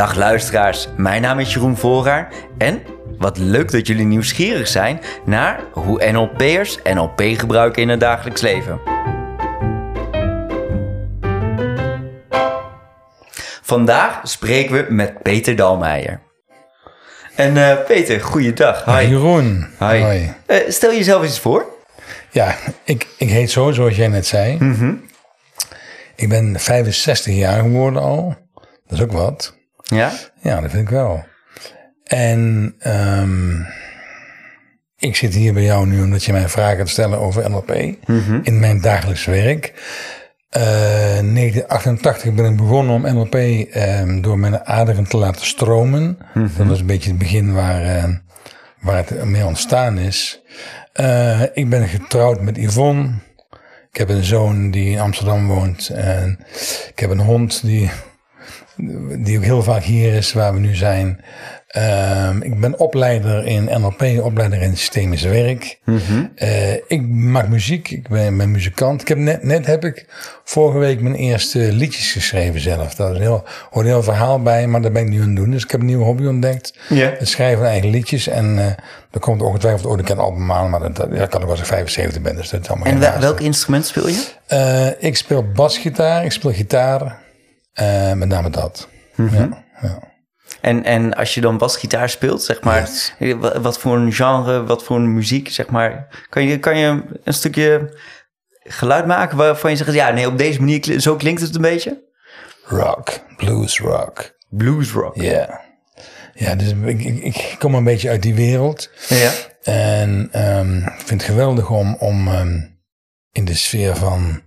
Dag luisteraars, mijn naam is Jeroen Voorraar en wat leuk dat jullie nieuwsgierig zijn naar hoe NLP'ers NLP gebruiken in het dagelijks leven. Vandaag spreken we met Peter Dalmeijer. En uh, Peter, goeiedag. Hi. Jeroen. Hi. Hoi. Uh, stel jezelf eens voor. Ja, ik, ik heet zo, zoals jij net zei. Mm Ik ben 65 jaar geworden al. Dat is ook wat. Ja? Ja, dat vind ik wel. En um, ik zit hier bij jou nu omdat je mij vragen gaat stellen over NLP Mhm. in mijn dagelijks werk. Uh, 1988 ben ik begonnen om NLP um, door mijn aderen te laten stromen. Mhm. Dat was een beetje het begin waar, uh, waar het mee ontstaan is. Uh, ik ben getrouwd met Yvonne. Ik heb een zoon die in Amsterdam woont. En ik heb een hond die die ook heel vaak hier is waar we nu zijn. Uh, ik ben opleider in NLP, opleider in systemisch werk. Mm -hmm. uh, ik maak muziek, ik ben, ben muzikant. Ik heb net, net heb ik vorige week mijn eerste liedjes geschreven zelf. Daar heel, hoort een heel verhaal bij, maar daar ben ik nu aan het doen. Dus ik heb een nieuwe hobby ontdekt. Yeah. Het schrijven van eigen liedjes. En uh, er komt ongetwijfeld ooit een keer album aan, maar dat, dat, dat kan ik als ik 75 ben. Dus dat is allemaal en wel, welk instrument speel je? Uh, ik speel basgitaar, ik speel gitaar. Uh, met name dat. Mm -hmm. ja, ja. En, en als je dan basgitaar speelt, zeg maar, Yes. wat voor een genre, wat voor een muziek, zeg maar, kan je, kan je een stukje geluid maken waarvan je zegt, ja, nee, op deze manier, zo klinkt het een beetje? Rock, blues rock. Blues rock. Ja. Yeah. Ja, dus ik, ik, ik, kom een beetje uit die wereld. Ja. En um, ik vind het geweldig om, om um, in de sfeer van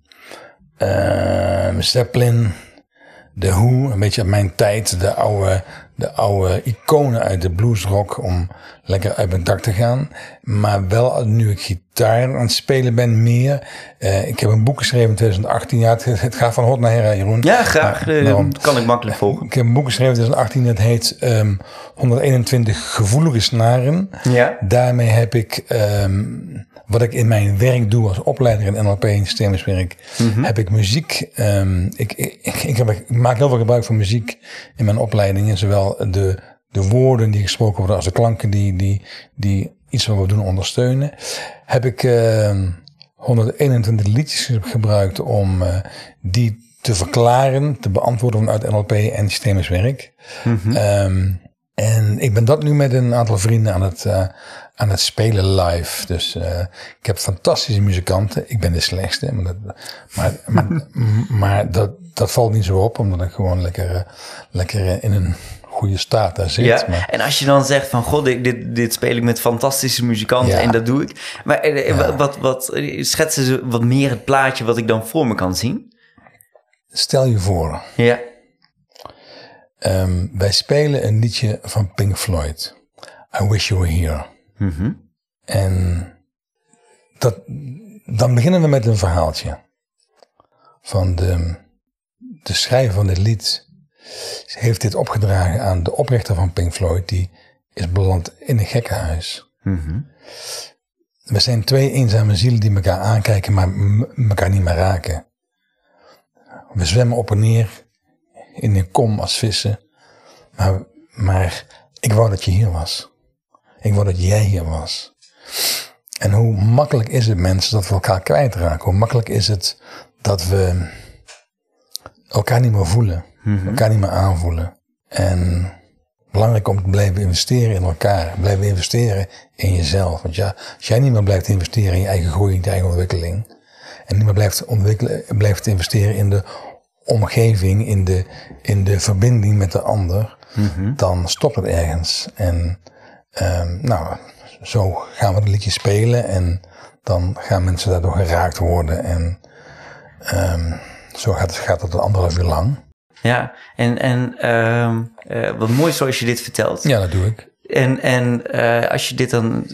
uh, Zeppelin, de Who, een beetje uit mijn tijd, de oude, de oude iconen uit de bluesrock, om lekker uit mijn dak te gaan. Maar wel nu ik gitaar aan het spelen ben, meer. Uh, ik heb een boek geschreven in 2018. Ja, het, het gaat van hot naar her, Jeroen. Ja, graag. Maar, uh, kan ik makkelijk volgen. Ik heb een boek geschreven in 2018. Dat heet um, 121 gevoelige snaren. Ja. Daarmee heb ik um, wat ik in mijn werk doe als opleider in NLP en systemisch werk, Mhm. mm -hmm. heb ik muziek. Um, ik, ik, ik, heb, ik, maak heel veel gebruik van muziek in mijn opleidingen. Zowel de, de woorden die gesproken worden als de klanken die, die, die iets wat we doen ondersteunen. Heb ik uh, 121 liedjes gebruikt om uh, die te verklaren, te beantwoorden vanuit NLP en systemisch werk. Mhm. Mm -hmm. En ik ben dat nu met een aantal vrienden aan het, uh, aan het spelen live. Dus uh, ik heb fantastische muzikanten. Ik ben de slechtste. Maar, dat, maar, maar, maar dat, dat valt niet zo op, omdat ik gewoon lekker, uh, lekker in een goede staat daar zit. Ja, maar, en als je dan zegt van, god, dit, dit, speel ik met fantastische muzikanten Ja. en dat doe ik. Maar eh, Ja. wat, wat, schetsen ze wat meer het plaatje wat ik dan voor me kan zien? stel je voor, Ja. Um, wij spelen een liedje van Pink Floyd. I Wish You Were Here. Mhm. En dat, dan beginnen we met een verhaaltje. Van de, de schrijver van dit lied heeft dit opgedragen aan de oprichter van Pink Floyd. Die is beland in een gekkenhuis. Mhm. We zijn twee eenzame zielen die elkaar aankijken, maar elkaar niet meer raken. We zwemmen op en neer in een kom als vissen. Maar, maar ik wou dat je hier was. Ik wou dat jij hier was. En hoe makkelijk is het mensen dat we elkaar kwijtraken? Hoe makkelijk is het dat we elkaar niet meer voelen. Mhm. Elkaar niet meer aanvoelen. En belangrijk om te blijven investeren in elkaar. Blijven investeren in jezelf. Want ja, als jij niet meer blijft investeren in je eigen groei, in je eigen ontwikkeling. En niet meer blijft, ontwikkelen, blijft investeren in de omgeving, in de, in de verbinding met de ander. Mhm. Dan stopt het ergens. En um, nou, zo gaan we het liedje spelen. En dan gaan mensen daardoor geraakt worden. En um, zo gaat het, gaat het een anderhalf uur lang. Ja, en, en um, uh, wat mooi zoals je dit vertelt. Ja, dat doe ik. En, en uh, als je dit dan,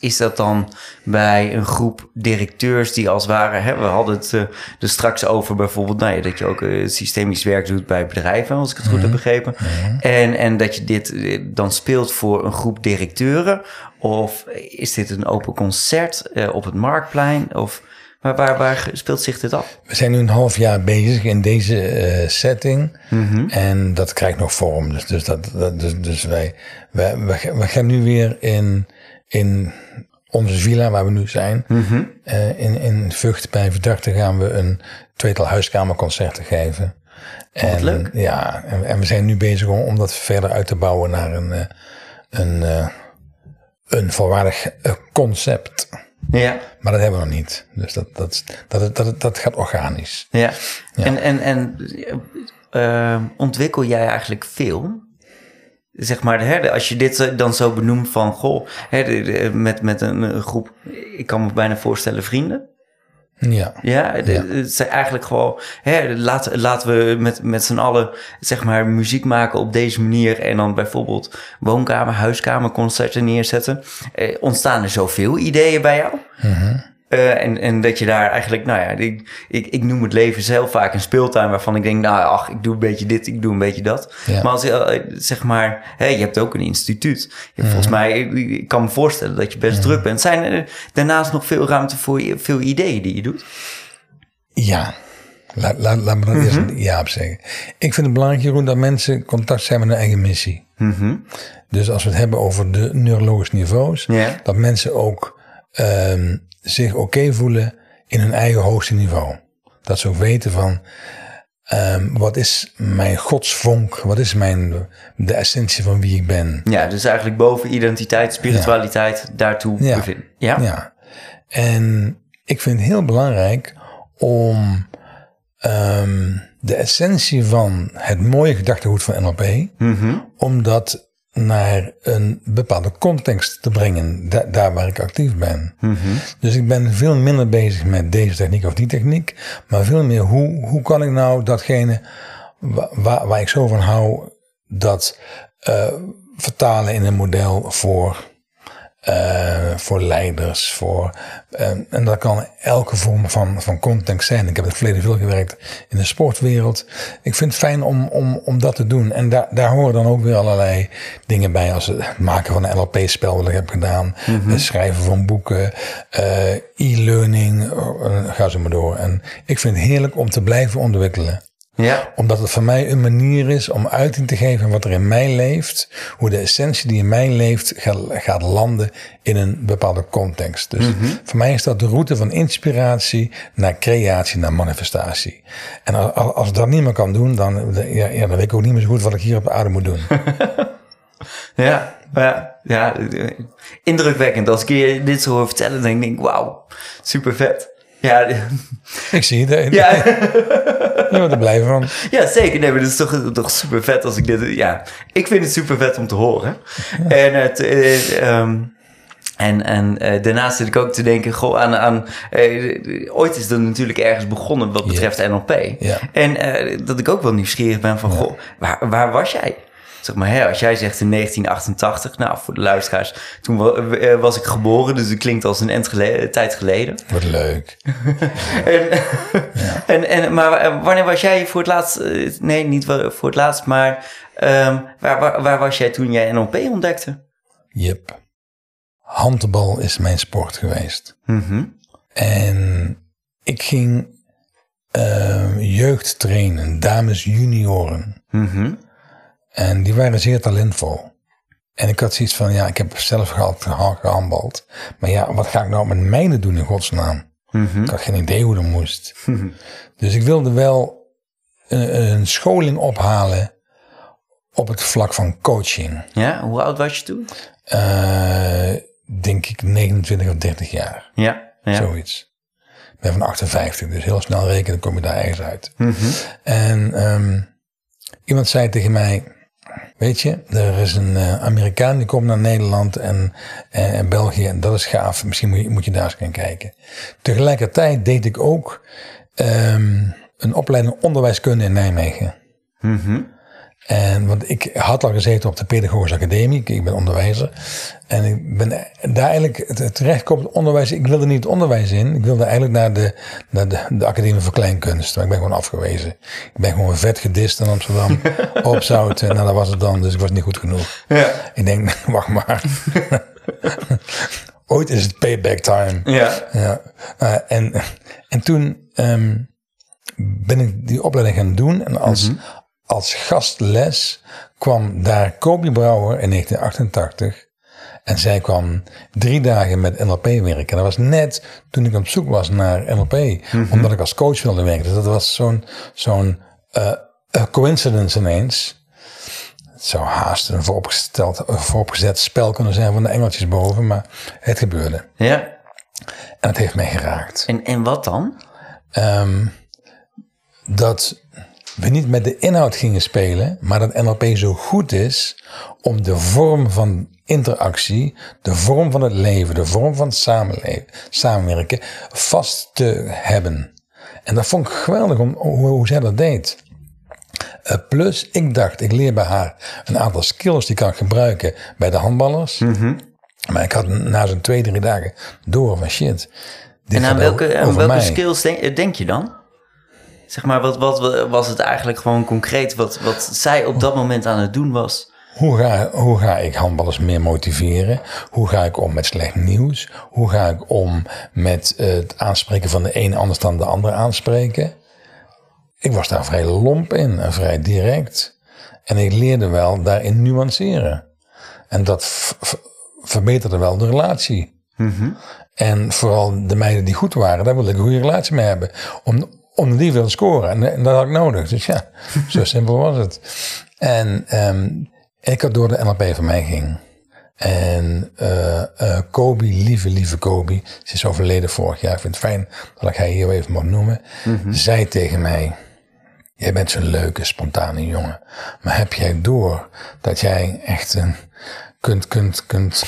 is dat dan bij een groep directeurs die als het ware, hè, we hadden het uh, er straks over bijvoorbeeld, nou ja, dat je ook uh, systemisch werk doet bij bedrijven, als ik het goed Mhm. heb begrepen. Mm -hmm. en, en dat je dit eh, dan speelt voor een groep directeuren, of is dit een open concert op het marktplein, of Maar waar, waar speelt zich dit af? We zijn nu een half jaar bezig in deze eh, setting. Mhm. En dat krijgt nog vorm. Dus, dus, dat, dat- dus, dus wij, wij, we, gaan- nu weer in, in onze villa waar we nu zijn. Mhm. eh, in, in Vught bij Verdachte gaan we een tweetal huiskamerconcerten geven. En, leuk. Ja, en, en we zijn nu bezig om, om dat verder uit te bouwen naar een, eh, een, eh, een volwaardig concept. Ja. Maar dat hebben we nog niet. Dus dat, dat, dat, dat, dat gaat organisch. Ja. En, en, en eh, ontwikkel jij eigenlijk veel? Zeg maar, hè, als je dit eh, dan zo benoemt van, goh, hè, met, met een groep, ik kan me bijna voorstellen, vrienden. Ja. Ja, het zijn eigenlijk gewoon, hè, laten, laten we met, met z'n allen, zeg maar, muziek maken op deze manier en dan bijvoorbeeld woonkamer, huiskamer, concerten neerzetten. Eh, ontstaan er zoveel ideeën bij jou? Eh, en, en dat je daar eigenlijk, nou ja, ik, ik, ik noem het leven zelf vaak een speeltuin waarvan ik denk, nou ach, ik doe een beetje dit, ik doe een beetje dat. Ja. Maar als je, eh, zeg maar, je hebt ook een instituut. Je hebt Volgens mij, ik, ik kan me voorstellen dat je best druk bent. Zijn er daarnaast nog veel ruimte voor je- veel ideeën die je doet? Ja. Laat, laat, laat me dat eerst een ja op zeggen. Ik vind het belangrijk, Jeroen, dat mensen contact zijn met hun eigen missie. Dus als we het hebben over de neurologische niveaus, dat mensen ook ehm, zich oké voelen in hun eigen hoogste niveau. Dat ze ook weten van, ehm, wat is mijn godsvonk? Wat is mijn, de essentie van wie ik ben? Ja, dus eigenlijk boven identiteit, spiritualiteit, daartoe Ja. bevinden. Ja? Ja. En ik vind het heel belangrijk om ehm, de essentie van het mooie gedachtegoed van NLP, om dat naar een bepaalde context te brengen, da- daar waar ik actief ben. Dus ik ben veel minder bezig met deze techniek of die techniek, maar veel meer hoe, hoe kan ik nou datgene wa- waar, waar ik zo van hou, dat eh, vertalen in een model voor eh, voor leiders, voor, eh, en dat kan elke vorm van, van context zijn. Ik heb in het verleden veel gewerkt in de sportwereld. Ik vind het fijn om, om, om dat te doen. En daar daar horen dan ook weer allerlei dingen bij, als het maken van een LP-spel wat ik heb gedaan, het schrijven van boeken, eh, e-learning, eh, ga zo maar door. En ik vind het heerlijk om te blijven ontwikkelen Ja. omdat het voor mij een manier is om uiting te geven wat er in mij leeft. Hoe de essentie die in mij leeft gaat, gaat landen in een bepaalde context. Dus voor mij is dat de route van inspiratie naar creatie, naar manifestatie. En als, als ik dat niet meer kan doen, dan, ja, ja, dan weet ik ook niet meer zo goed wat ik hier op de aarde moet doen. Ja, ja, ja, indrukwekkend. Als ik je dit zo hoor vertellen, dan denk ik, wauw, super vet. Ja, ik zie het. ja, Je wordt er blij van. ja, zeker. Nee, maar het is toch, toch super vet als ik dit... Ja, ik vind het super vet om te horen. En, het, eh, ehm, en, en eh, daarnaast zit ik ook te denken, goh, aan... aan eh, ooit is dat natuurlijk ergens begonnen wat betreft NLP. Ja. En dat ik ook wel nieuwsgierig ben van, goh, waar, waar was jij? Zeg maar, hè, als jij zegt in 1988, nou, voor de luisteraars, toen eh, was ik geboren, dus het klinkt als een end tijd geleden. Wat leuk. En, en, en, maar eh, wanneer was jij voor het laatst, eh, nee, niet voor het laatst, maar ehm, waar, waar, waar was jij toen jij NLP ontdekte? Jep. Handbal is mijn sport geweest. Mhm. En ik ging eh, jeugd trainen, dames junioren. Mhm. En die waren zeer talentvol. En ik had zoiets van, ja, ik heb zelf gehad, geha- gehandbald. Maar ja, wat ga ik nou met mijnen doen in godsnaam? Ik had geen idee hoe dat moest. Dus ik wilde wel een, een scholing ophalen op het vlak van coaching. Ja, hoe oud was je toen? Eh, denk ik 29 of 30 jaar. Ja, ja. Zoiets. Ik ben van 58, dus heel snel rekenen kom je daar ergens uit. Mhm. En ehm, iemand zei tegen mij, weet je, er is een eh, Amerikaan die komt naar Nederland en, en, België en dat is gaaf. Misschien moet je, moet je daar eens gaan kijken. Tegelijkertijd deed ik ook ehm, een opleiding onderwijskunde in Nijmegen. Mhm. En, want ik had al gezeten op de Pedagogische Academie, ik- ben onderwijzer. En ik ben daar eigenlijk t- terechtgekomen, het onderwijs. Ik wilde niet het onderwijs in, ik wilde eigenlijk naar de, naar de, de Academie voor Kleinkunst. Maar ik ben gewoon afgewezen. Ik ben gewoon vet gedist in Amsterdam, op zout. En nou, dat was het dan, dus ik was niet goed genoeg. Ja. Ik denk, wacht maar. ooit is het payback time. Ja. Ja, eh, en, en toen ehm, ben ik die opleiding gaan doen. En als, als gastles kwam daar Kobe Brouwer in 1988. En zij kwam drie dagen met NLP werken. En dat was net toen ik op zoek was naar NLP. Omdat ik als coach wilde werken. Dus dat was zo'n zo'n eh, eh, coincidence ineens. Het zou haast een vooropgesteld, vooropgezet spel kunnen zijn van de engeltjes boven. Maar het gebeurde. Ja. En het heeft mij geraakt. En, en wat dan? Ehm, dat we niet met de inhoud gingen spelen, maar dat NLP zo goed is om de vorm van interactie, de vorm van het leven, de vorm van samenleven, samenwerken vast te hebben. En dat vond ik geweldig om, hoe, hoe zij dat deed. Eh, plus, ik dacht, ik leer bij haar een aantal skills die kan ik gebruiken bij de handballers. Maar ik had na zo'n twee, drie dagen door van shit. En aan welke, aan welke mij. skills denk, denk je dan? Zeg maar, wat, wat was het eigenlijk gewoon concreet wat, wat zij op dat moment aan het doen was? Hoe ga, hoe ga ik handballers meer motiveren? Hoe ga ik om met slecht nieuws? Hoe ga ik om met eh, het aanspreken van de een anders dan de ander aanspreken? Ik was daar vrij lomp in en vrij direct. En ik leerde wel daarin nuanceren. En dat verbeterde wel de relatie. En vooral de meiden die goed waren, daar wilde ik een goede relatie mee hebben. Om, om die wilde scoren. En, en dat had ik nodig. Dus ja, zo simpel was het. En ehm, ik had door de NLP van mij ging. En eh eh Kobe, lieve, lieve Kobe, ze is overleden vorig jaar. Ik vind het fijn dat ik haar hier even mag noemen. Zei tegen mij, jij bent zo'n leuke, spontane jongen. Maar heb jij door dat jij echt een, kunt, kunt, kunt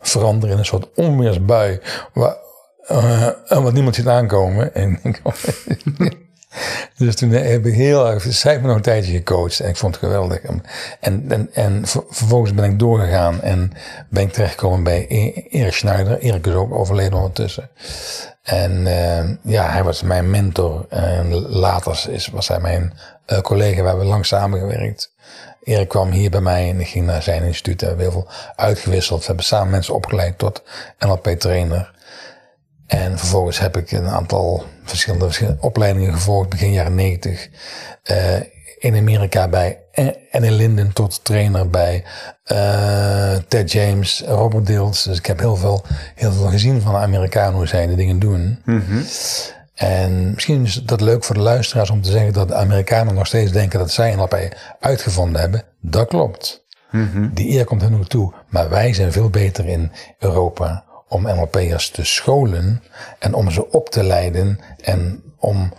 veranderen in een soort onweersbui. Waar, eh, wat niemand ziet aankomen. En ik- dus toen heb ik heel erg, zij me nog een tijdje gecoacht en ik vond het geweldig. En, en, en ver- vervolgens ben ik doorgegaan en ben ik terechtgekomen bij E- Erik Schneider. Erik is ook overleden ondertussen. En eh, ja, hij was mijn mentor. En later is, was hij mijn eh, collega we lang samengewerkt. Erik kwam hier bij mij en ik ging naar zijn instituut. We hebben heel veel uitgewisseld. We hebben samen mensen opgeleid tot NLP-trainer. En vervolgens heb ik een aantal verschillende, verschillende opleidingen gevolgd, begin jaren 90. eh, in Amerika bij Annie Linden tot trainer bij eh, Ted James, Robert Dills. Dus ik heb heel veel, heel veel gezien van de Amerikanen hoe zij de dingen doen. En misschien is dat leuk voor de luisteraars om te zeggen dat de Amerikanen nog steeds denken dat zij NLP uitgevonden hebben. Dat klopt. Die eer komt hen ook toe. Maar wij zijn veel beter in Europa om NLP'ers te scholen en om ze op te leiden en om,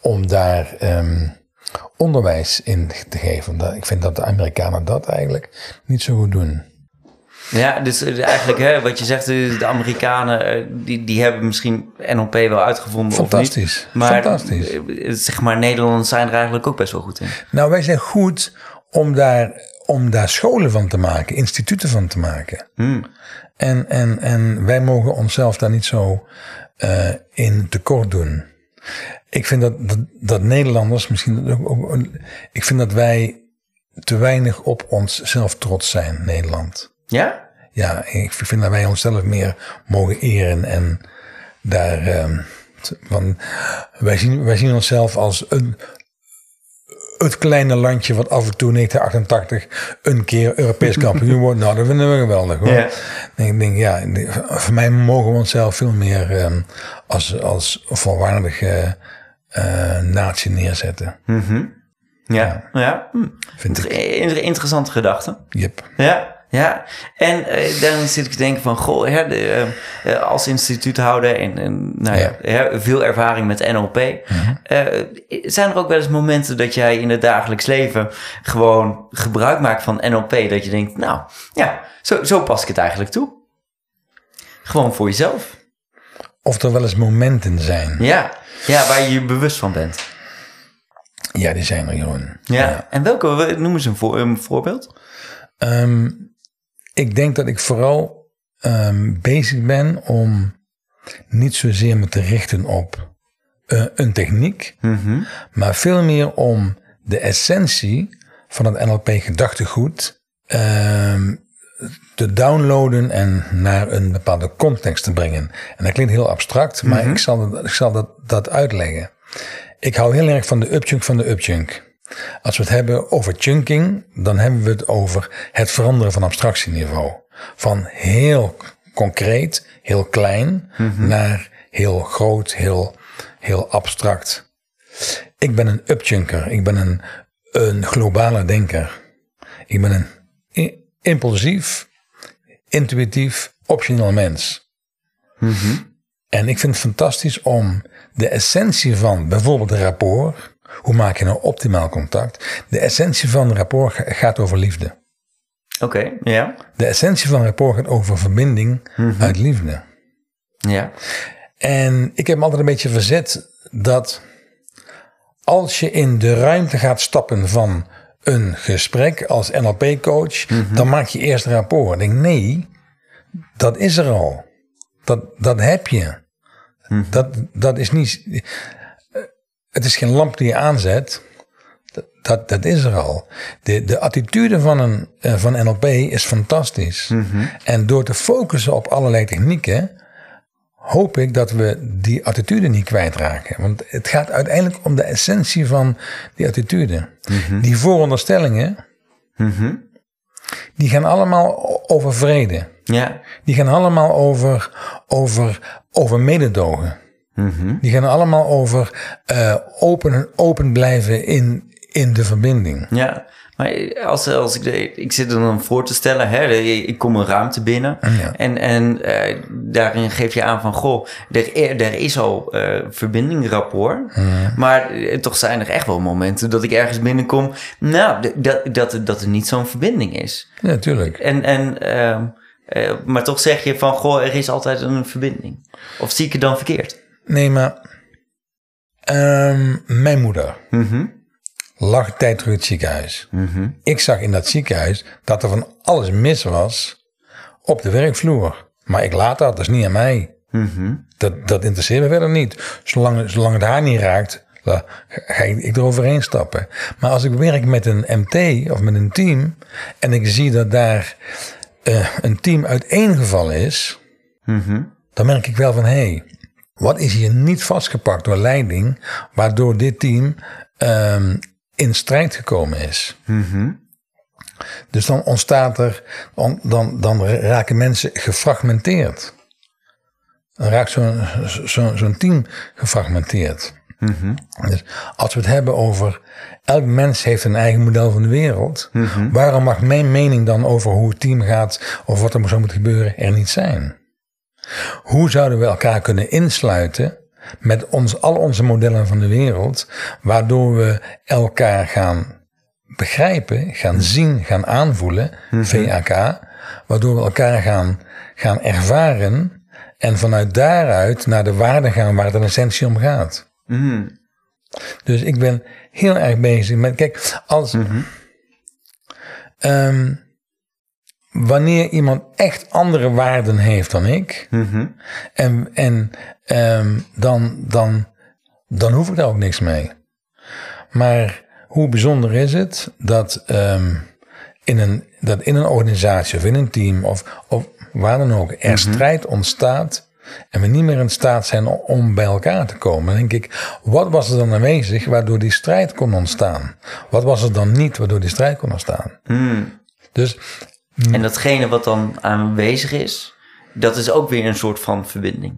om daar ehm, onderwijs in te geven. Ik vind dat de Amerikanen dat eigenlijk niet zo goed doen. Ja, dus eh, eigenlijk hè, wat je zegt, eh, de Amerikanen, eh, die, die hebben misschien NLP wel uitgevonden Fantastisch, of niet. Maar, fantastisch. zeg maar, Nederlanders zijn er eigenlijk ook best wel goed in. Nou, wij zijn goed om daar, om daar scholen van te maken, instituten van te maken. En, en, en wij mogen onszelf daar niet zo eh, in tekort doen. Ik vind dat, dat, dat Nederlanders misschien ook, ook- ik vind dat wij te weinig op onszelf trots zijn, Nederland. Ja? Ja, ik vind dat wij onszelf meer mogen eren en daar. ehm, t- van, wij, zien, wij zien onszelf als een, het kleine landje wat af en toe 1988 een keer Europees kampioen wordt. Nou, dat vinden we geweldig hoor. Ja. En ik denk, ja, voor mij mogen we onszelf veel meer ehm, als, als volwaardige eh natie neerzetten. Ja. ja. Hm. Vind ik. Inter- Interessante gedachte. Yep. Ja, ja. En eh, dan zit ik te denken van, goh, hè, de, eh, eh, als instituuthouder en, en nou ja, hè, veel ervaring met NLP. eh, zijn er ook wel eens momenten dat jij in het dagelijks leven gewoon gebruik maakt van NLP? Dat je denkt, nou ja, zo, zo pas ik het eigenlijk toe. Gewoon voor jezelf. Of er wel eens momenten zijn. Ja, ja waar je je bewust van bent. Ja, die zijn er gewoon. Ja. En welke, noem eens een, voor, een voorbeeld. Ehm, ik denk dat ik vooral ehm, bezig ben om niet zozeer me te richten op eh, een techniek, maar veel meer om de essentie van het NLP gedachtegoed ehm, te downloaden en naar een bepaalde context te brengen. En dat klinkt heel abstract, maar ik zal, dat, ik zal dat, dat uitleggen. Ik hou heel erg van de upchunk van de upchunk. Als we het hebben over chunking, dan hebben we het over het veranderen van abstractieniveau. Van heel concreet, heel klein, naar heel groot, heel, heel abstract. Ik ben een upchunker. Ik ben een, een globale denker. Ik ben een impulsief, intuïtief, optioneel mens. En ik vind het fantastisch om de essentie van bijvoorbeeld een rapport. Hoe maak je nou optimaal contact? De essentie van een rapport ga- gaat over liefde. Oké, ja. De essentie van een rapport gaat over verbinding uit liefde. Ja. En ik heb me altijd een beetje verzet dat als je in de ruimte gaat stappen van een gesprek als NLP-coach, dan maak je eerst een rapport. Ik denk, nee, dat is er al. Dat, dat heb je. Dat, dat is niet. Het is geen lamp die je aanzet. Dat, dat, is er al. De, de attitude van, een, eh, van NLP is fantastisch. En door te focussen op allerlei technieken, hoop ik dat we die attitude niet kwijtraken. Want het gaat uiteindelijk om de essentie van die attitude. Die vooronderstellingen, die gaan allemaal over vrede. Ja. Die gaan allemaal over, over, over mededogen. Die gaan allemaal over eh, open, open blijven in, in de verbinding. Ja, maar als, als ik, de, ik zit er dan voor te stellen, hè, ik kom een ruimte binnen Ja. en, en eh, daarin geef je aan van, goh, er, er is al eh verbinding, rapport, maar toch zijn er echt wel momenten dat ik ergens binnenkom, nou, dat, dat, dat er niet zo'n verbinding is. Ja, natuurlijk. En, en, ehm, eh, maar toch zeg je van, goh, er is altijd een verbinding. Of zie ik het dan verkeerd? Nee, maar ehm, mijn moeder Mhm, lag een tijd terug in het ziekenhuis. mhm, Ik zag in dat ziekenhuis dat er van alles mis was op de werkvloer. Maar ik laat dat, dat is niet aan mij. mhm. Dat, dat interesseert me verder niet. Zolang, zolang het haar niet raakt, ga ik, eroverheen stappen. Maar als ik werk met een MT of met een team en ik zie dat daar eh, een team uiteengevallen is, mhm. dan merk ik wel van hé, hey, wat is hier niet vastgepakt door leiding, waardoor dit team ehm, in strijd gekomen is. Dus dan ontstaat er, dan, dan, dan raken mensen gefragmenteerd. Dan raakt zo'n zo, zo'n team gefragmenteerd. Dus als we het hebben over elk mens heeft een eigen model van de wereld, waarom mag mijn mening dan over hoe het team gaat of wat er zou moeten gebeuren er niet zijn? Hoe zouden we elkaar kunnen insluiten met ons, al onze modellen van de wereld, waardoor we elkaar gaan begrijpen, gaan zien, gaan aanvoelen, VAK, waardoor we elkaar gaan, gaan ervaren en vanuit daaruit naar de waarde gaan waar het in essentie om gaat. Dus ik ben heel erg bezig met, kijk, als, ehm, wanneer iemand echt andere waarden heeft dan ik, en, en ehm, dan, dan, dan hoef ik daar ook niks mee. Maar hoe bijzonder is het dat, ehm, in, een, dat in een organisatie of in een team of, of waar dan ook er strijd ontstaat en we niet meer in staat zijn om bij elkaar te komen, dan denk ik, wat was er dan aanwezig waardoor die strijd kon ontstaan? Wat was er dan niet waardoor die strijd kon ontstaan? Dus En datgene wat dan aanwezig is, dat is ook weer een soort van verbinding.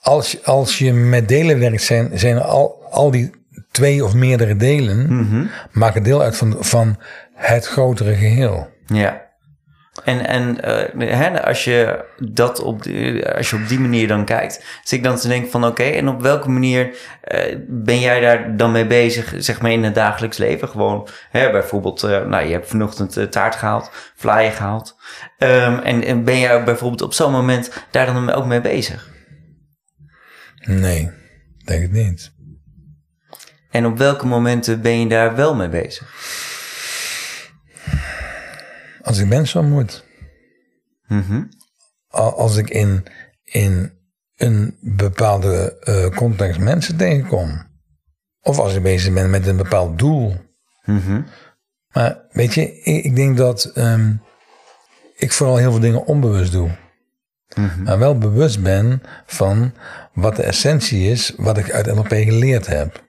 als, je- als je met delen werkt, zijn, zijn al, al die twee of meerdere delen maken deel uit van, van het grotere geheel. Ja. En, en eh, hè, als, je dat op die, als je op die manier dan kijkt, zit ik dan te denken van oké, en op welke manier eh, ben jij daar dan mee bezig, zeg maar in het dagelijks leven? Gewoon, hè, bijvoorbeeld, eh, nou je hebt vanochtend taart gehaald, vlaaien gehaald. Ehm, en, en ben jij bijvoorbeeld op zo'n moment daar dan ook mee bezig? Nee, denk het niet. En op welke momenten ben je daar wel mee bezig? Als ik mensen ontmoet, Mhm. a- als ik in, in een bepaalde eh, context mensen tegenkom, of als ik bezig ben met een bepaald doel. Mhm. Maar weet je, ik, ik denk dat ehm, ik vooral heel veel dingen onbewust doe. Maar wel bewust ben van wat de essentie is, wat ik uit NLP geleerd heb.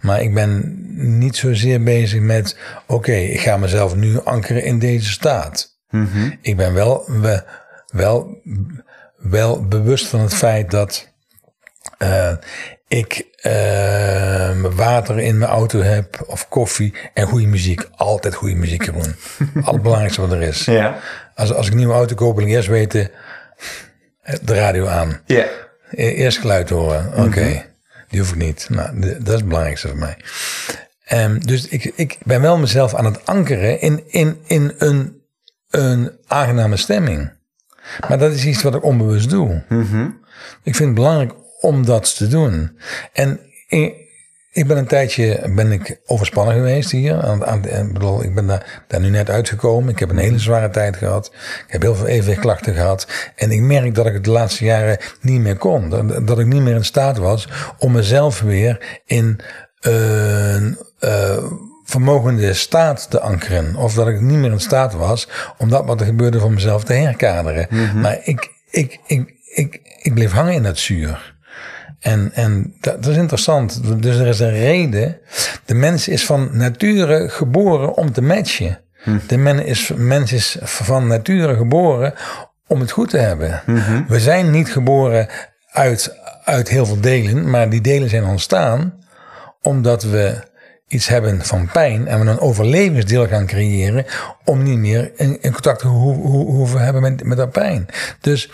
Maar ik ben niet zozeer bezig met, oké, ik ga mezelf nu ankeren in deze staat. Ik ben wel, we- wel, wel bewust van het feit dat eh, ik eh, water in mijn auto heb, of koffie en goede muziek. Altijd goede muziek, Jeroen. Al het belangrijkste wat er is. Ja. Als, als ik een nieuwe auto koop, wil ik eerst weten, eh, de radio aan. Ja. E- Eerst geluid horen. Oké, die ik niet. Nou, dat is het belangrijkste voor mij. Ehm, dus ik, ik ben wel mezelf aan het ankeren in, in, in een, een aangename stemming. Maar dat is iets wat ik onbewust doe. Ik vind het belangrijk om dat te doen. En ik ben een tijdje ben ik overspannen geweest hier. Aan, aan, ik bedoel, ik ben daar, daar nu net uitgekomen. Ik heb een hele zware tijd gehad. Ik heb heel veel evenwichtklachten gehad. En ik merk dat ik het de laatste jaren niet meer kon. Dat, dat ik niet meer in staat was om mezelf weer in een eh, vermogende staat te ankeren. Of dat ik niet meer in staat was om dat wat er gebeurde voor mezelf te herkaderen. Maar ik, ik, ik, ik, ik bleef hangen in dat zuur. En, en dat, is interessant. Dus er is een reden. De mens is van nature geboren om te matchen. De men is, mens is van nature geboren om het goed te hebben. We zijn niet geboren uit, uit heel veel delen, maar die delen zijn ontstaan omdat we iets hebben van pijn en we een overlevingsdeel gaan creëren om niet meer in, in contact te ho ho hoeven hebben met, met dat pijn. Dus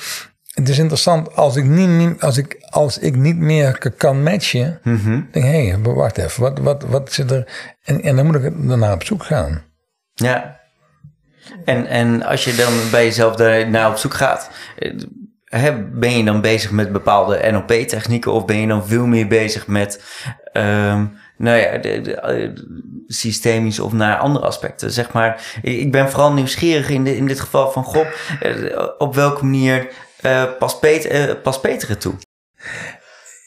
het is interessant, als ik niet, als ik, als ik niet meer kan matchen, denk ik, hé, hey, wacht even, wat, wat, wat zit er? En, en dan moet ik daarna op zoek gaan. Ja. En, en als je dan bij jezelf daar naar op zoek gaat, eh, ben je dan bezig met bepaalde NLP-technieken of ben je dan veel meer bezig met, ehm, nou ja, de, de, eh, systemisch of naar andere aspecten? Zeg maar, ik ik ben vooral nieuwsgierig in, de, in dit geval van, goh, eh, op welke manier eh past, Pet, eh, past Peter het toe?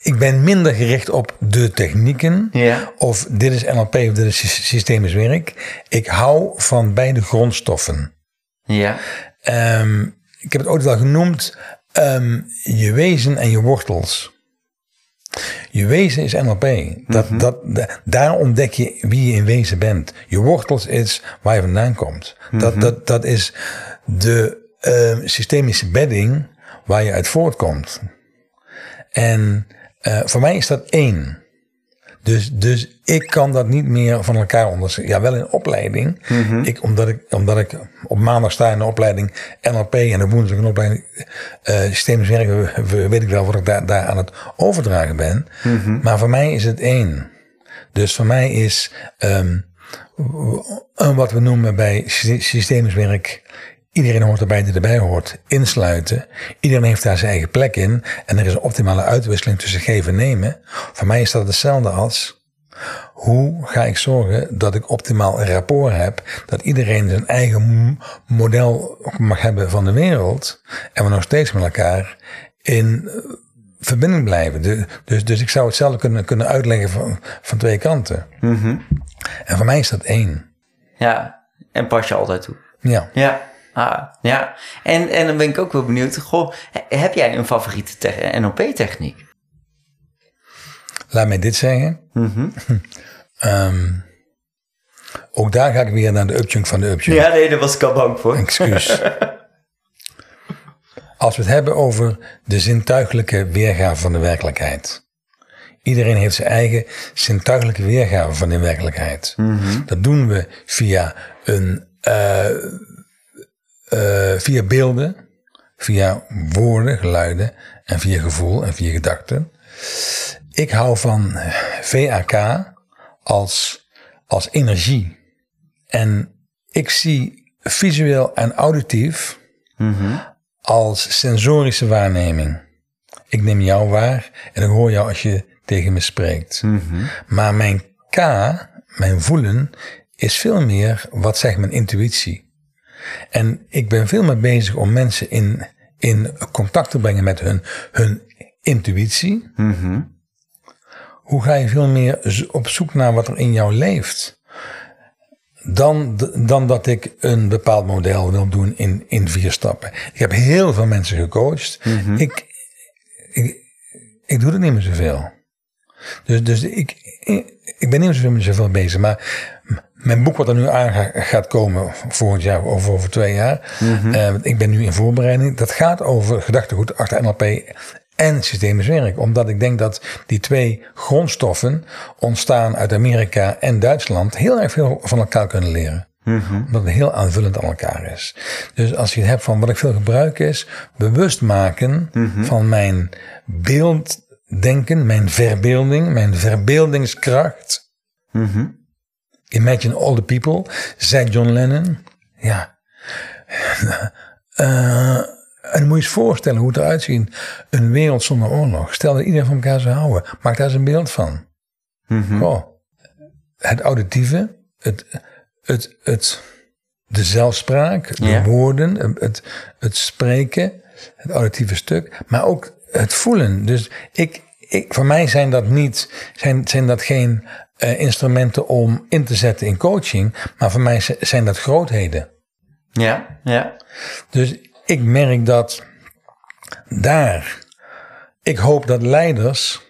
Ik ben minder gericht op de technieken. Ja. Of dit is NLP of dit is sy- systemisch werk. Ik hou van beide grondstoffen. Ja. Ehm, ik heb het ooit wel genoemd. ehm, je wezen en je wortels. Je wezen is NLP. Dat, dat, da- daar ontdek je wie je in wezen bent. Je wortels is waar je vandaan komt. Dat, dat, dat is de ehm, systemische bedding waar je uit voortkomt. En eh, voor mij is dat één. Dus, dus ik kan dat niet meer van elkaar onderscheiden. Ja, wel in opleiding. ik, omdat, ik, omdat ik op maandag sta in de opleiding NLP en op woensdag een opleiding eh systemisch werken, weet ik wel wat ik daar, daar aan het overdragen ben. Maar voor mij is het één. Dus voor mij is ehm, wat we noemen bij sy- systemisch werk. Iedereen hoort erbij die erbij hoort. Insluiten. Iedereen heeft daar zijn eigen plek in. En er is een optimale uitwisseling tussen geven en nemen. Voor mij is dat hetzelfde als. Hoe ga ik zorgen dat ik optimaal een rapport heb? Dat iedereen zijn eigen model mag hebben van de wereld. En we nog steeds met elkaar in eh, verbinding blijven. De- dus, dus ik zou hetzelfde kunnen, kunnen uitleggen van, van twee kanten. En voor mij is dat één. Ja. En pas je altijd toe. Ja. Ja. Ah, ja. En, en dan ben ik ook wel benieuwd. Goh, he- heb jij een favoriete te- NLP-techniek? Laat mij dit zeggen. Ehm, ook daar ga ik weer naar de upjunk van de upjunk. Ja, nee, daar was ik al bang voor. Excuus. Als we het hebben over de zintuigelijke weergave van de werkelijkheid. Iedereen heeft zijn eigen zintuigelijke weergave van de werkelijkheid. Dat doen we via, een, eh, eh, via beelden, via woorden, geluiden en via gevoel en via gedachten. Ik hou van VAK als, als energie. En ik zie visueel en auditief als sensorische waarneming. Ik neem jou waar en ik hoor jou als je tegen me spreekt. Maar mijn K, mijn voelen, is veel meer wat zegt mijn intuïtie. En ik ben veel meer bezig om mensen in, in contact te brengen met hun, hun intuïtie. Hoe ga je veel meer op zoek naar wat er in jou leeft? dan, dan dat ik een bepaald model wil doen in, in vier stappen. Ik heb heel veel mensen gecoacht. ik, ik, ik doe het niet meer zoveel. Dus, dus ik, ik, ik ben niet meer zoveel bezig. Maar mijn boek wat er nu aan gaat komen volgend jaar of over twee jaar. uh, ik ben nu in voorbereiding. Dat gaat over gedachtegoed achter NLP en systemisch werk. Omdat ik denk dat die twee grondstoffen ontstaan uit Amerika en Duitsland heel erg veel van elkaar kunnen leren. Mm Omdat het heel aanvullend aan elkaar is. Dus als je het hebt van wat ik veel gebruik is bewust maken mhm. van mijn beelddenken, mijn verbeelding, mijn verbeeldingskracht. Mm Imagine all the people, zei John Lennon. Ja. Uh, en moet je eens voorstellen hoe het eruit ziet. Een wereld zonder oorlog. Stel dat iedereen van elkaar zou houden. Maak daar eens een beeld van. Mm oh. Het auditieve, het, het, het, de zelfspraak, de woorden, het, het spreken, het auditieve stuk, maar ook het voelen. Dus ik, ik, voor mij zijn dat niet, zijn, zijn dat geen uh, instrumenten om in te zetten in coaching, maar voor mij zijn dat grootheden. Ja, ja. Dus ik merk dat daar, ik hoop dat leiders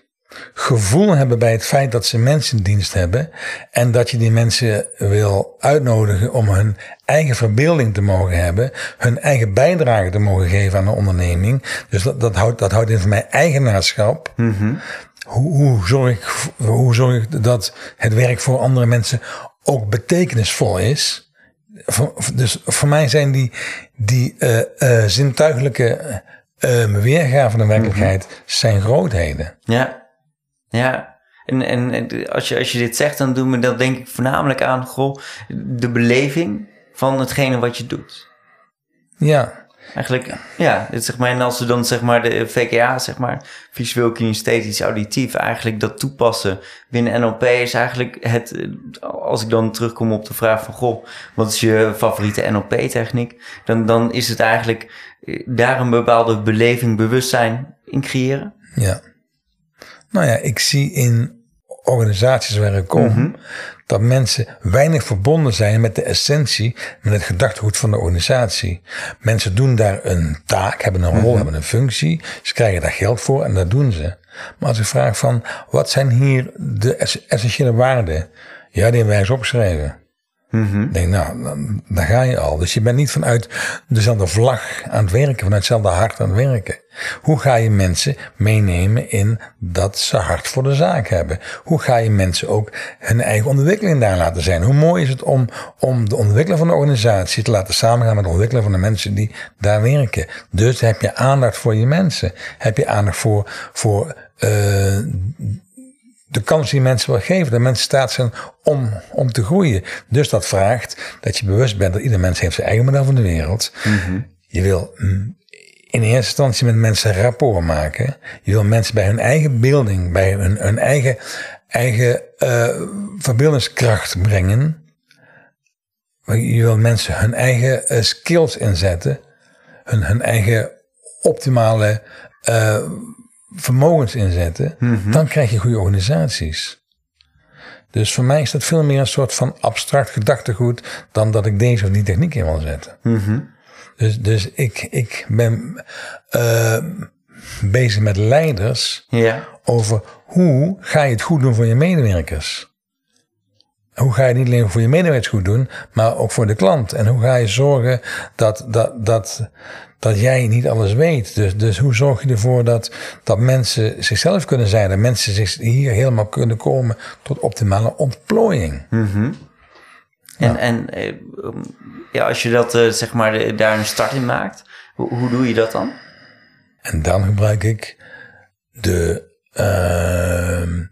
gevoel hebben bij het feit dat ze mensen in dienst hebben en dat je die mensen wil uitnodigen om hun eigen verbeelding te mogen hebben, hun eigen bijdrage te mogen geven aan de onderneming. Dus dat, dat, houdt, dat houdt in voor mij eigenaarschap. Mm hoe, hoe, zorg ik, hoe zorg ik dat het werk voor andere mensen ook betekenisvol is? dus voor mij zijn die, die uh, uh, zintuigelijke uh, weergaven van de werkelijkheid mhm. zijn grootheden. Ja, ja. En, en als, je, als je dit zegt, dan doen we dat denk ik voornamelijk aan goh, de beleving van hetgene wat je doet. Ja. Eigenlijk, ja, het, zeg maar, en als we dan zeg maar de VKA, zeg maar, visueel kinesthetisch auditief, eigenlijk dat toepassen binnen NLP is eigenlijk het, als ik dan terugkom op de vraag van, goh, wat is je favoriete NLP-techniek? Dan, dan is het eigenlijk eh, daar een bepaalde beleving, bewustzijn in creëren. Ja. Nou ja, ik zie in organisaties waar ik kom, mhm. dat mensen weinig verbonden zijn met de essentie, met het gedachtegoed van de organisatie. Mensen doen daar een taak, hebben een rol, mhm. hebben een functie, ze krijgen daar geld voor en dat doen ze. Maar als ik vraag van, wat zijn hier de essentiële waarden? Ja, die hebben wij eens opgeschreven. Mm Denk, nou, dan, daar ga je al. Dus je bent niet vanuit dezelfde vlag aan het werken, vanuit hetzelfde hart aan het werken. Hoe ga je mensen meenemen in dat ze hart voor de zaak hebben? Hoe ga je mensen ook hun eigen ontwikkeling daar laten zijn? Hoe mooi is het om, om de ontwikkelen van de organisatie te laten samengaan met de ontwikkelen van de mensen die daar werken? Dus heb je aandacht voor je mensen. Heb je aandacht voor, voor uh, de kans die mensen wil geven. Dat mensen staat zijn om, om te groeien. Dus dat vraagt dat je bewust bent dat ieder mens heeft zijn eigen model van de wereld. Mm Je wil mm, in eerste instantie met mensen rapport maken. Je wil mensen bij hun eigen beelding, bij hun, hun eigen, eigen uh, verbeeldingskracht brengen. Je wil mensen hun eigen uh, skills inzetten. Hun, hun eigen optimale uh, vermogens inzetten, mhm. dan krijg je goede organisaties. Dus voor mij is dat veel meer een soort van abstract gedachtegoed dan dat ik deze of die techniek in wil zetten. Mhm. Dus, dus ik, ik ben uh, bezig met leiders ja. over hoe ga je het goed doen voor je medewerkers. Hoe ga je niet alleen voor je medewerkers goed doen, maar ook voor de klant? En hoe ga je zorgen dat, dat, dat, dat jij niet alles weet. Dus, dus hoe zorg je ervoor dat, dat mensen zichzelf kunnen zijn, dat mensen zich hier helemaal kunnen komen tot optimale ontplooiing. Mhm. En, en eh, ja, als je dat uh, zeg maar daar een start in maakt, hoe, hoe doe je dat dan? En dan gebruik ik de. Uh,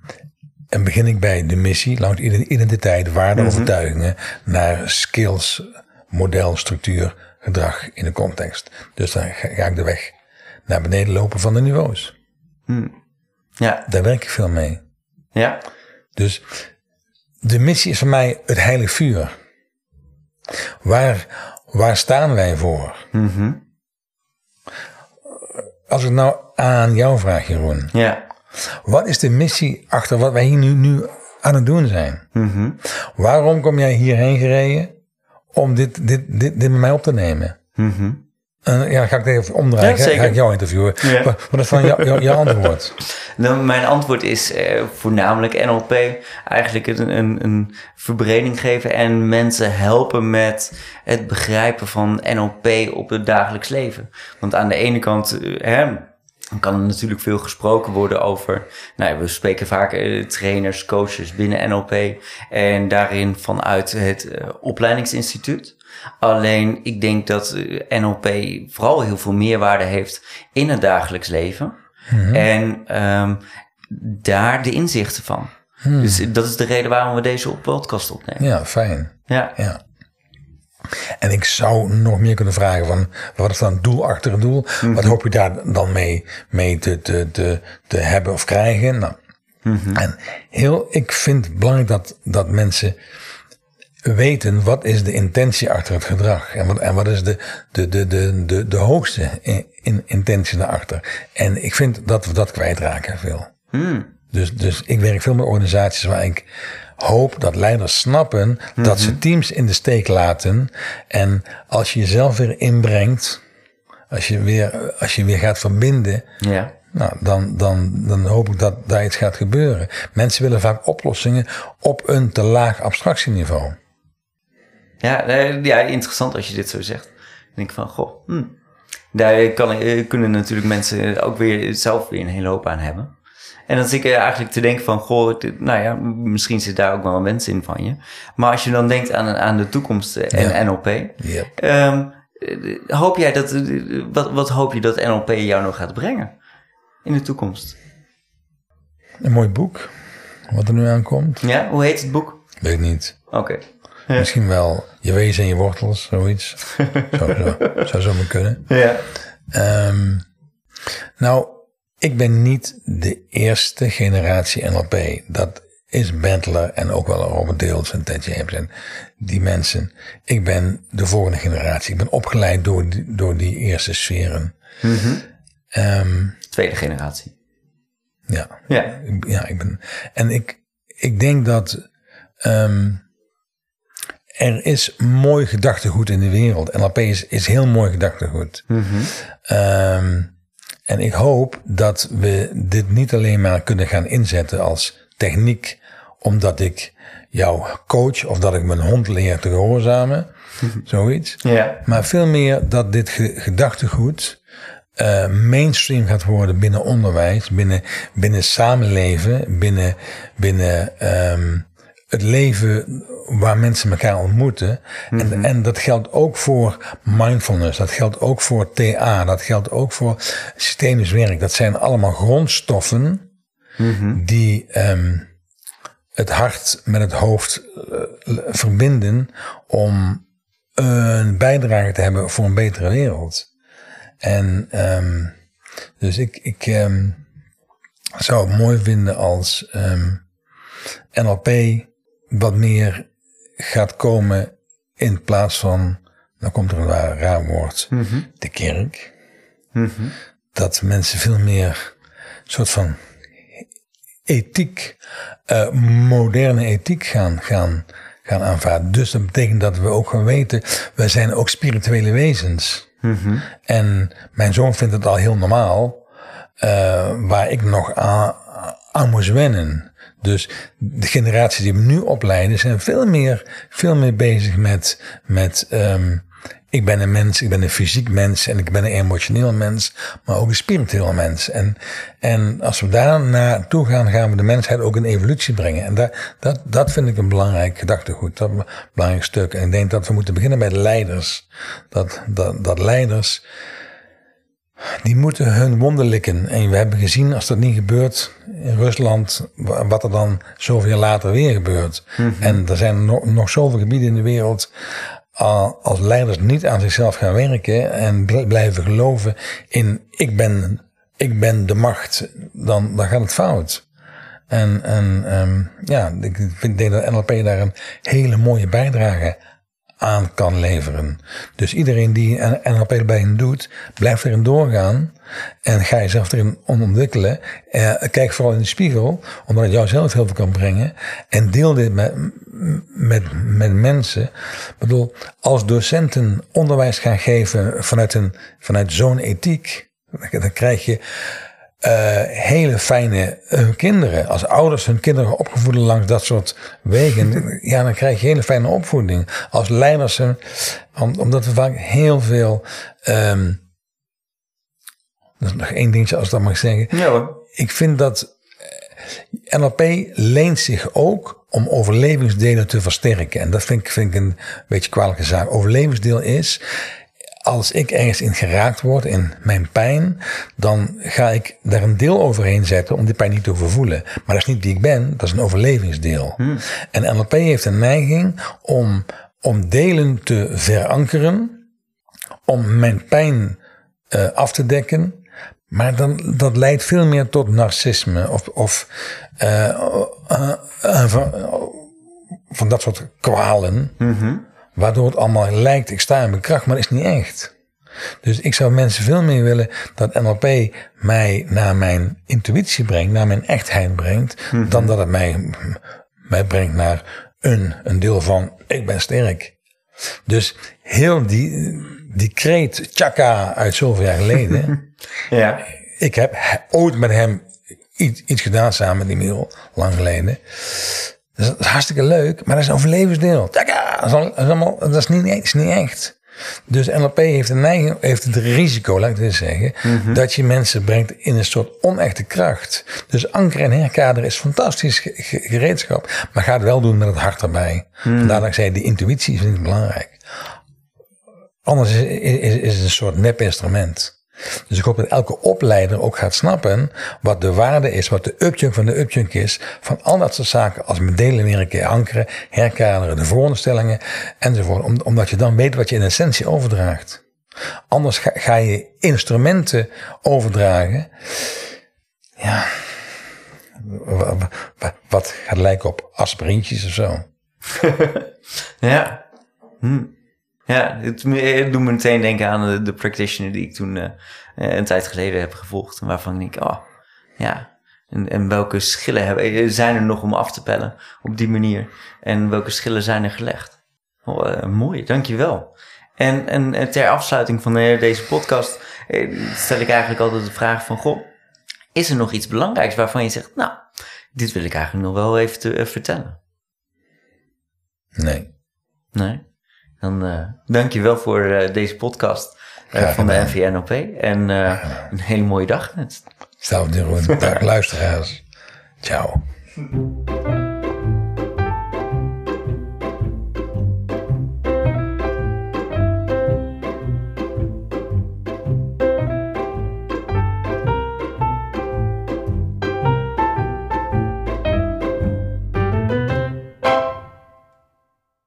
en begin ik bij de missie, langs identiteit, waarde, mhm. overtuigingen, naar skills, model, structuur, gedrag in de context. Dus dan ga, ik de weg naar beneden lopen van de niveaus. Hmm. Ja. Daar werk ik veel mee. Ja. Dus de missie is voor mij het heilig vuur. Waar, waar staan wij voor? Mm Als ik nou aan jou vraag, Jeroen. Ja. Wat is de missie achter wat wij hier nu, nu aan het doen zijn. Mhm. Waarom kom jij hierheen gereden om dit, dit, dit, dit met mij op te nemen? En ja, dan ga ik even omdraaien. Ja, Ga- ik jou interviewen. Ja. Wat, wat is van jou, jou, jouw antwoord? Nou, mijn antwoord is eh, voornamelijk NLP. Eigenlijk een, een, een verbreding geven en mensen helpen met het begrijpen van NLP op het dagelijks leven. Want aan de ene kant eh, hè, kan er natuurlijk veel gesproken worden over. Nou, ja, we spreken vaak eh, trainers, coaches binnen NLP. En daarin vanuit het eh, opleidingsinstituut. Alleen ik denk dat eh, NLP vooral heel veel meerwaarde heeft in het dagelijks leven. En ehm, daar de inzichten van. Dus dat is de reden waarom we deze podcast opnemen. Ja, fijn. Ja. Ja. En ik zou nog meer kunnen vragen van wat is dan doel achter het doel? Wat hoop je daar dan mee, mee te, te, te, te hebben of krijgen? Nou, En heel, ik vind het belangrijk dat, dat mensen weten wat is de intentie achter het gedrag. En wat, en wat is de, de, de, de, de, de hoogste in, in- intentie daarachter. En ik vind dat we dat kwijtraken veel. Dus, dus ik werk veel met organisaties waar ik hoop dat leiders snappen dat ze teams in de steek laten. En als je jezelf weer inbrengt, als je weer, als je weer gaat verbinden, Ja. nou, dan, dan, dan hoop ik dat daar iets gaat gebeuren. Mensen willen vaak oplossingen op een te laag abstractieniveau. Ja, ja, interessant als je dit zo zegt. Dan denk ik van, goh, hm. daar kan, kunnen natuurlijk mensen ook weer zelf weer een hele hoop aan hebben. En dan zit ik eigenlijk te denken van, goh, dit- nou ja, misschien zit daar ook wel een wens in van je. Maar als je dan denkt aan, aan de toekomst eh, en NLP, Ja. ehm, eh, hoop jij dat, eh, wat, wat hoop je dat NLP jou nog gaat brengen in de toekomst? Een mooi boek, wat er nu aankomt. Ja, hoe heet het boek? Weet ik niet. Oké. Misschien wel je wezen en je wortels, zoiets. Zou zo, zou zo maar kunnen. Ja. Ehm, nou, ik ben niet de eerste generatie NLP. Dat is Bentler en ook wel Robert Deels en Ted James en die mensen. Ik ben de volgende generatie. Ik ben opgeleid door die, door die eerste sferen. Ehm, Tweede generatie. ja, Ja. Ja, ik ben. En ik, ik denk dat ehm, er is mooi gedachtegoed in de wereld. NLP is, is heel mooi gedachtegoed. Ehm, en ik hoop dat we dit niet alleen maar kunnen gaan inzetten als techniek, omdat ik jou coach of dat ik mijn hond leer te gehoorzamen, zoiets. Ja. Maar veel meer dat dit ge- gedachtegoed eh, mainstream gaat worden binnen onderwijs, binnen, binnen samenleven, binnen, binnen ehm, het leven waar mensen elkaar ontmoeten. en, en dat geldt ook voor mindfulness, dat geldt ook voor TA, dat geldt ook voor systemisch werk. Dat zijn allemaal grondstoffen die ehm, het hart met het hoofd eh, verbinden om een bijdrage te hebben voor een betere wereld. En ehm, dus ik, ik ehm, zou het mooi vinden als NLP wat meer gaat komen in plaats van, dan komt er een raar, raar woord, de kerk. Dat mensen veel meer soort van ethiek, eh, moderne ethiek gaan, gaan, gaan aanvaarden. Dus dat betekent dat we ook gaan weten, wij zijn ook spirituele wezens. En mijn zoon vindt het al heel normaal, eh, waar ik nog aan, aan moest wennen. Dus de generaties die we nu opleiden zijn veel meer, veel meer bezig met, met ehm, ik ben een mens, ik ben een fysiek mens en ik ben een emotioneel mens, maar ook een spiritueel mens. En, en als we daar naartoe gaan, gaan we de mensheid ook in evolutie brengen. En dat, dat, dat vind ik een belangrijk gedachtegoed, dat een belangrijk stuk. En ik denk dat we moeten beginnen de leiders. Dat, dat, dat leiders, die moeten hun wonden likken. En we hebben gezien, als dat niet gebeurt in Rusland, wa- wat er dan zoveel jaar later weer gebeurt. En er zijn nog, nog zoveel gebieden in de wereld. al- Als leiders niet aan zichzelf gaan werken en bl- blijven geloven in ik ben, ik ben de macht, dan, dan gaat het fout. En, en ehm, ja, ik vind, denk dat NLP daar een hele mooie bijdrage aan kan leveren. Dus iedereen die NLP bij hen doet, blijft erin doorgaan. En ga jezelf erin ontwikkelen. Eh, kijk vooral in de spiegel, omdat het jou zelf heel veel kan brengen. En deel dit met, met, met mensen. Ik bedoel, als docenten onderwijs gaan geven vanuit, een, vanuit zo'n ethiek, dan krijg je uh, hele fijne uh, kinderen. Als ouders hun kinderen opgevoed langs dat soort wegen, ja, dan krijg je hele fijne opvoeding. Als leiders, om, omdat we vaak heel veel. Um, dat is nog één dingetje als ik dat mag zeggen. Ja hoor. Ik vind dat eh, NLP leent zich ook om overlevingsdelen te versterken. En dat vind ik, vind ik een beetje kwalijke zaak. Overlevingsdeel is als ik ergens in geraakt word, in mijn pijn, dan ga ik daar een deel overheen zetten om die pijn niet te voelen. Maar dat is niet wie ik ben, dat is een overlevingsdeel. Hmm. En NLP heeft een neiging om, om delen te verankeren, om mijn pijn uh, af te dekken. Maar dan, dat leidt veel meer tot narcisme of, of uh, uh, van, van, dat soort kwalen. Mm -hmm. Waardoor het allemaal lijkt, ik sta in mijn kracht, maar dat is niet echt. Dus ik zou mensen veel meer willen dat NLP mij naar mijn intuïtie brengt, naar mijn echtheid brengt, mhm. dan dat het mij, mij brengt naar een, een deel van ik ben sterk. Dus heel die, die kreet Chaka uit zoveel jaar geleden. ja. Ik heb ooit met hem iets, iets gedaan samen met die mail, lang geleden. Dat is hartstikke leuk, maar dat is een overlevensdeel. Dat is, allemaal, dat is, niet, is niet echt. Dus NLP heeft een neiging, heeft het risico, laat ik het zeggen, mhm. dat je mensen brengt in een soort onechte kracht. Dus anker en herkader is fantastisch gereedschap, maar ga het wel doen met het hart erbij. Mm. Vandaar dat ik zei, de intuïtie is niet belangrijk. Anders is, is, is het een soort nep-instrument. Dus ik hoop dat elke opleider ook gaat snappen wat de waarde is, wat de upjunk van de upjunk is, van al dat soort zaken als delen weer een keer ankeren, herkaderen, de veronderstellingen enzovoort. omdat je dan weet wat je in essentie overdraagt. Anders ga, ga je instrumenten overdragen. Ja, wat gaat lijken op aspirintjes of zo. ja. Hm. Ja, het, doet me meteen denken aan de, de practitioner die ik toen uh, een tijd geleden heb gevolgd. Waarvan ik denk, oh, ja. En, en welke schillen hebben, eh, zijn er nog om af te pellen op die manier? En welke schillen zijn er gelegd? Oh, uh, mooi, dankjewel. En, en ter afsluiting van deze podcast stel ik eigenlijk altijd de vraag van, goh, is er nog iets belangrijks waarvan je zegt, nou, dit wil ik eigenlijk nog wel even te, vertellen? Nee. Nee? Dan uh, dank je wel voor uh, deze podcast uh, van de NVNOP. En een hele mooie dag. Hetzelfde, Jeroen. Dag luisteraars. Ciao.